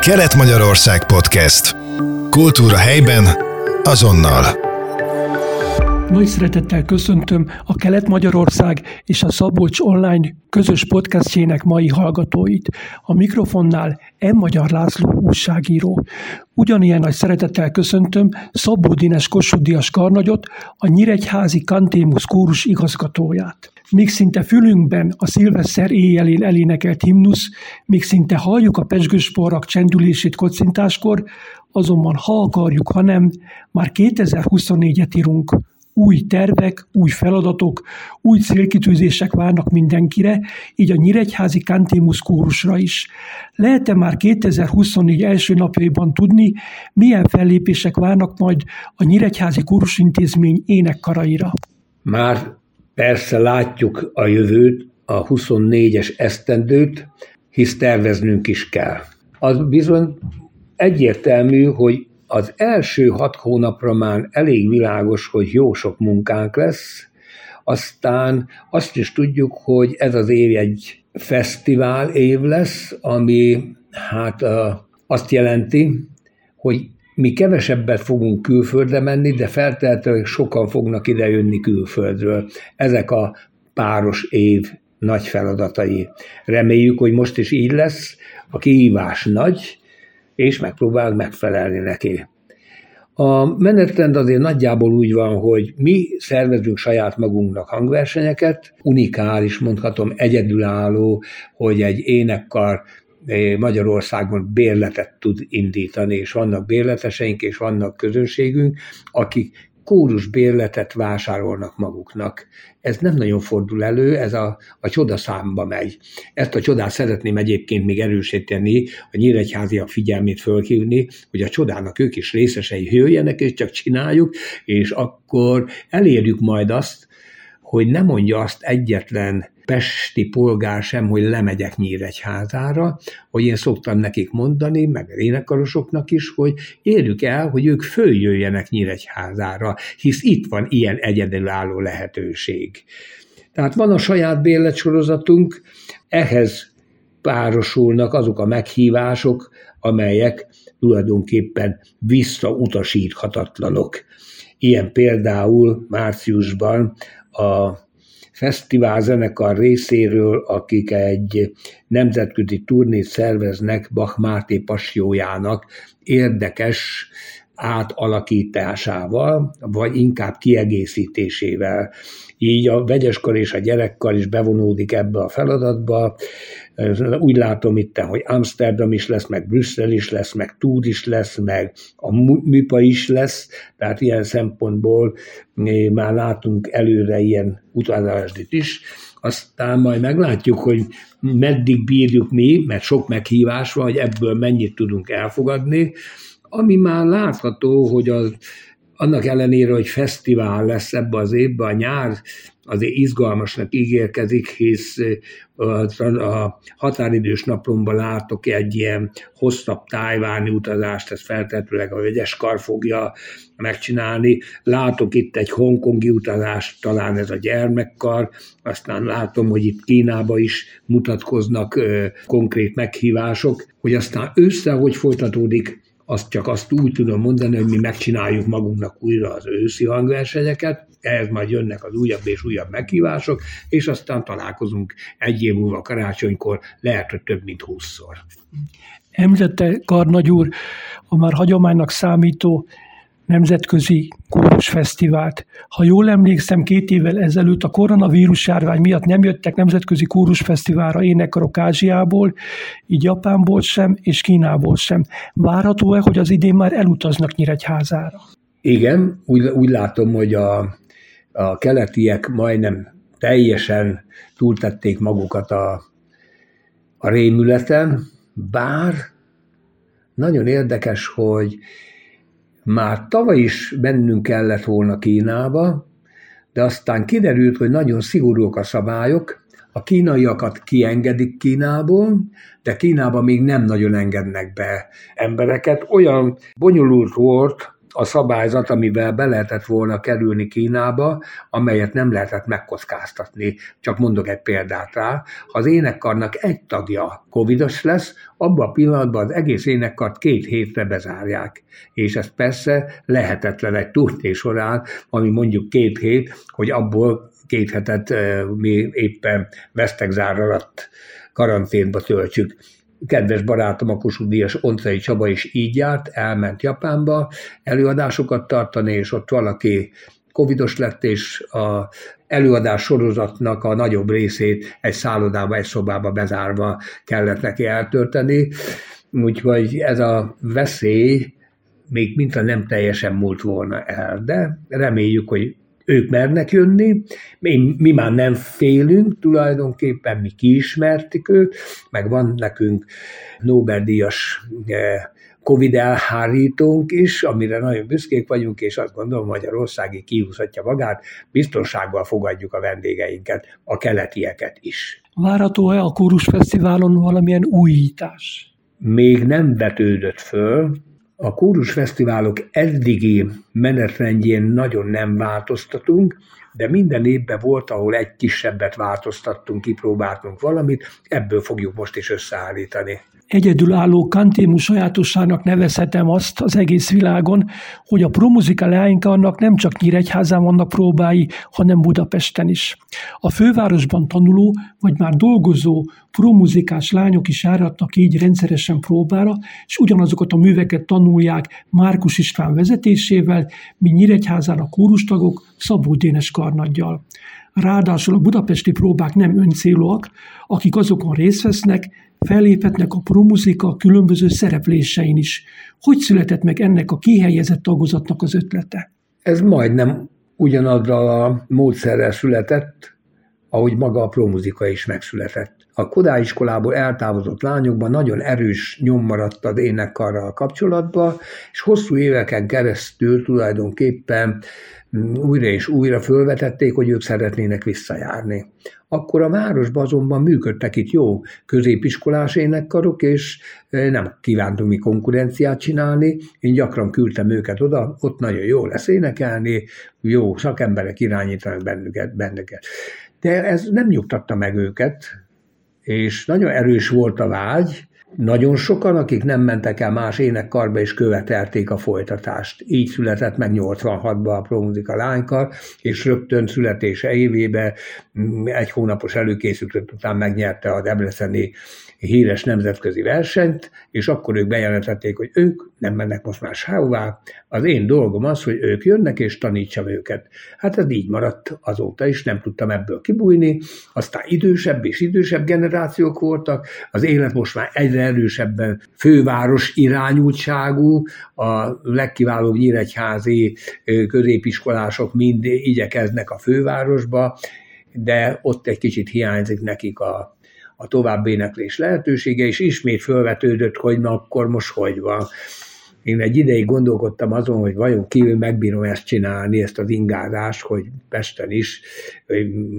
Kelet-Magyarország Podcast. Kultúra helyben, azonnal. Nagy szeretettel köszöntöm a Kelet-Magyarország és a Szabolcs Online közös podcastjének mai hallgatóit. A mikrofonnál M. Magyar László újságíró. Ugyanilyen nagy szeretettel köszöntöm Szabó Dines Kossuth karnagyot, a Nyíregyházi Kantémus kórus igazgatóját. Míg szinte fülünkben a szilveszer éjjelén elénekelt himnusz, míg szinte halljuk a pesgősporrak csendülését kocintáskor, azonban ha akarjuk, ha nem, már 2024-et írunk új tervek, új feladatok, új célkitűzések várnak mindenkire, így a Nyíregyházi Kantémus kórusra is. Lehet-e már 2024 első napjaiban tudni, milyen fellépések várnak majd a Nyíregyházi Kórusintézmény énekkaraira? Már persze látjuk a jövőt, a 24-es esztendőt, hisz terveznünk is kell. Az bizony egyértelmű, hogy az első hat hónapra már elég világos, hogy jó sok munkánk lesz, aztán azt is tudjuk, hogy ez az év egy fesztivál év lesz, ami hát azt jelenti, hogy mi kevesebbet fogunk külföldre menni, de feltehetőleg sokan fognak idejönni külföldről. Ezek a páros év nagy feladatai. Reméljük, hogy most is így lesz. A kihívás nagy, és megpróbál megfelelni neki. A menetrend azért nagyjából úgy van, hogy mi szervezünk saját magunknak hangversenyeket, unikális, mondhatom, egyedülálló, hogy egy énekkar eh, Magyarországon bérletet tud indítani, és vannak bérleteseink, és vannak közönségünk, akik kórus bérletet vásárolnak maguknak. Ez nem nagyon fordul elő, ez a, a csodaszámba megy. Ezt a csodát szeretném egyébként még erősíteni, a nyíregyháziak figyelmét fölhívni, hogy a csodának ők is részesei jöjjenek, és csak csináljuk, és akkor elérjük majd azt, hogy ne mondja azt egyetlen pesti polgár sem, hogy lemegyek Nyíregyházára, hogy én szoktam nekik mondani, meg énekarosoknak is, hogy érjük el, hogy ők följöjjenek Nyíregyházára, hisz itt van ilyen egyedülálló lehetőség. Tehát van a saját bérletsorozatunk, ehhez párosulnak azok a meghívások, amelyek tulajdonképpen visszautasíthatatlanok. Ilyen például márciusban a fesztivál zenekar részéről, akik egy nemzetközi turnét szerveznek Bach Máté pasjójának érdekes átalakításával, vagy inkább kiegészítésével. Így a vegyeskar és a gyerekkar is bevonódik ebbe a feladatba. Úgy látom itt, hogy Amsterdam is lesz, meg Brüsszel is lesz, meg Túr is lesz, meg a MIPA is lesz, tehát ilyen szempontból már látunk előre ilyen utazást is. Aztán majd meglátjuk, hogy meddig bírjuk mi, mert sok meghívás van, hogy ebből mennyit tudunk elfogadni, ami már látható, hogy az, annak ellenére, hogy fesztivál lesz ebbe az évben, a nyár azért izgalmasnak ígérkezik, hisz a határidős naplomban látok egy ilyen hosszabb tájváni utazást, ezt feltetőleg a vegyes kar fogja megcsinálni. Látok itt egy hongkongi utazást, talán ez a gyermekkar, aztán látom, hogy itt Kínába is mutatkoznak konkrét meghívások, hogy aztán össze, hogy folytatódik azt csak azt úgy tudom mondani, hogy mi megcsináljuk magunknak újra az őszi hangversenyeket, ehhez majd jönnek az újabb és újabb meghívások, és aztán találkozunk egy év múlva karácsonykor, lehet, hogy több mint húszszor. Említette Karnagy úr a már hagyománynak számító nemzetközi kórusfesztivált. Ha jól emlékszem, két évvel ezelőtt a koronavírus járvány miatt nem jöttek nemzetközi kórusfesztiválra énekarok Ázsiából, így Japánból sem, és Kínából sem. Várható-e, hogy az idén már elutaznak Nyíregyházára? Igen, úgy, úgy látom, hogy a, a keletiek majdnem teljesen túltették magukat a, a rémületen, bár nagyon érdekes, hogy már tavaly is bennünk kellett volna Kínába, de aztán kiderült, hogy nagyon szigorúak a szabályok, a kínaiakat kiengedik Kínából, de Kínába még nem nagyon engednek be embereket. Olyan bonyolult volt a szabályzat, amivel be lehetett volna kerülni Kínába, amelyet nem lehetett megkockáztatni. Csak mondok egy példát rá. Ha az énekkarnak egy tagja covidos lesz, abban a pillanatban az egész énekkart két hétre bezárják. És ez persze lehetetlen egy turné során, ami mondjuk két hét, hogy abból két hetet mi éppen vesztegzár alatt karanténba töltsük kedves barátom, a Kossuth Díjas Oncai Csaba is így járt, elment Japánba előadásokat tartani, és ott valaki covidos lett, és a előadás sorozatnak a nagyobb részét egy szállodába, egy szobába bezárva kellett neki eltölteni. Úgyhogy ez a veszély még mintha nem teljesen múlt volna el, de reméljük, hogy ők mernek jönni, mi, mi már nem félünk, tulajdonképpen mi kiismertik őt, meg van nekünk Nobel-díjas eh, Covid elhárítónk is, amire nagyon büszkék vagyunk, és azt gondolom, Magyarországi kihúzhatja magát, biztonsággal fogadjuk a vendégeinket, a keletieket is. Várható-e a Kórus Fesztiválon valamilyen újítás? Még nem vetődött föl, a kórus fesztiválok eddigi menetrendjén nagyon nem változtatunk, de minden évben volt, ahol egy kisebbet változtattunk, kipróbáltunk valamit, ebből fogjuk most is összeállítani egyedülálló kantémú sajátosságnak nevezhetem azt az egész világon, hogy a promuzika leánykának nem csak Nyíregyházán vannak próbái, hanem Budapesten is. A fővárosban tanuló vagy már dolgozó promuzikás lányok is járatnak így rendszeresen próbára, és ugyanazokat a műveket tanulják Márkus István vezetésével, mint Nyíregyházán a kórustagok Szabó Dénes karnaggyal. Ráadásul a budapesti próbák nem öncélúak, akik azokon részt vesznek, felléphetnek a promuzika különböző szereplésein is. Hogy született meg ennek a kihelyezett tagozatnak az ötlete? Ez majdnem ugyanadra a módszerrel született, ahogy maga a promuzika is megszületett. A Kodály iskolából eltávozott lányokban nagyon erős nyom maradt az énekkarral kapcsolatban, és hosszú éveken keresztül tulajdonképpen újra és újra fölvetették, hogy ők szeretnének visszajárni. Akkor a városban azonban működtek itt jó középiskolás énekkarok, és nem kívántunk mi konkurenciát csinálni. Én gyakran küldtem őket oda, ott nagyon jó lesz énekelni, jó szakemberek irányítanak bennüket, bennüket. De ez nem nyugtatta meg őket, és nagyon erős volt a vágy, nagyon sokan, akik nem mentek el más énekkarba, és követelték a folytatást. Így született meg 86-ban a Promuzika lánykar, és rögtön születése évébe egy hónapos előkészítőt után megnyerte a Debreceni híres nemzetközi versenyt, és akkor ők bejelentették, hogy ők nem mennek most már sehová. Az én dolgom az, hogy ők jönnek, és tanítsam őket. Hát ez így maradt azóta is, nem tudtam ebből kibújni. Aztán idősebb és idősebb generációk voltak, az élet most már egyre erősebben főváros irányultságú, a legkiválóbb nyíregyházi középiskolások mind igyekeznek a fővárosba, de ott egy kicsit hiányzik nekik a, a továbbéneklés lehetősége, és ismét felvetődött, hogy na akkor most hogy van. Én egy ideig gondolkodtam azon, hogy vajon kívül megbírom ezt csinálni, ezt az ingázást, hogy Pesten is,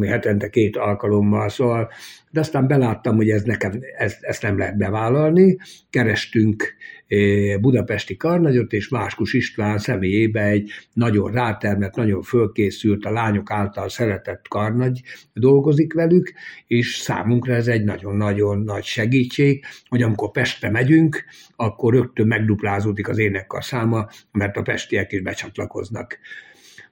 hetente két alkalommal, szóval, de aztán beláttam, hogy ez nekem, ezt, ezt nem lehet bevállalni. Kerestünk budapesti karnagyot, és Máskus István személyébe egy nagyon rátermett, nagyon fölkészült, a lányok által szeretett karnagy dolgozik velük, és számunkra ez egy nagyon-nagyon nagy segítség, hogy amikor Pestre megyünk, akkor rögtön megduplázódik az énekkar száma, mert a pestiek is becsatlakoznak.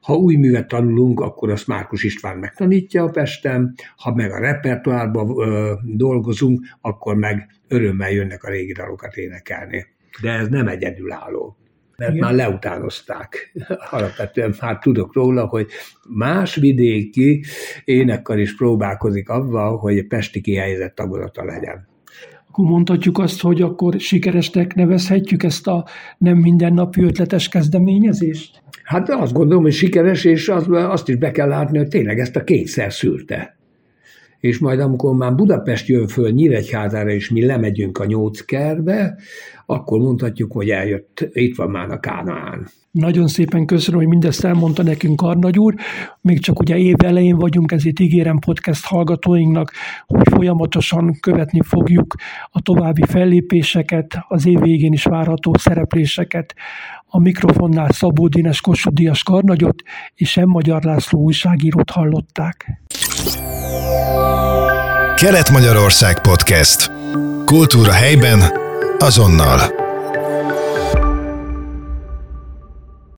Ha új művet tanulunk, akkor azt Márkus István megtanítja a Pesten, ha meg a repertoárban dolgozunk, akkor meg örömmel jönnek a régi dalokat énekelni de ez nem egyedülálló mert Igen. már leutánozták. Alapvetően már tudok róla, hogy más vidéki énekkar is próbálkozik avval, hogy pesti kihelyezett tagozata legyen. Akkor mondhatjuk azt, hogy akkor sikeresnek nevezhetjük ezt a nem mindennapi ötletes kezdeményezést? Hát azt gondolom, hogy sikeres, és azt, azt is be kell látni, hogy tényleg ezt a kétszer szűrte és majd amikor már Budapest jön föl Nyíregyházára, és mi lemegyünk a nyóckerbe, akkor mondhatjuk, hogy eljött, itt van már a Kánaán. Nagyon szépen köszönöm, hogy mindezt elmondta nekünk Arnagy úr. Még csak ugye év elején vagyunk, ezért ígérem podcast hallgatóinknak, hogy folyamatosan követni fogjuk a további fellépéseket, az év végén is várható szerepléseket. A mikrofonnál Szabó Dínes Kossuth Díjas Karnagyot és M. Magyar László újságírót hallották. Kelet-Magyarország Podcast. Kultúra helyben, azonnal.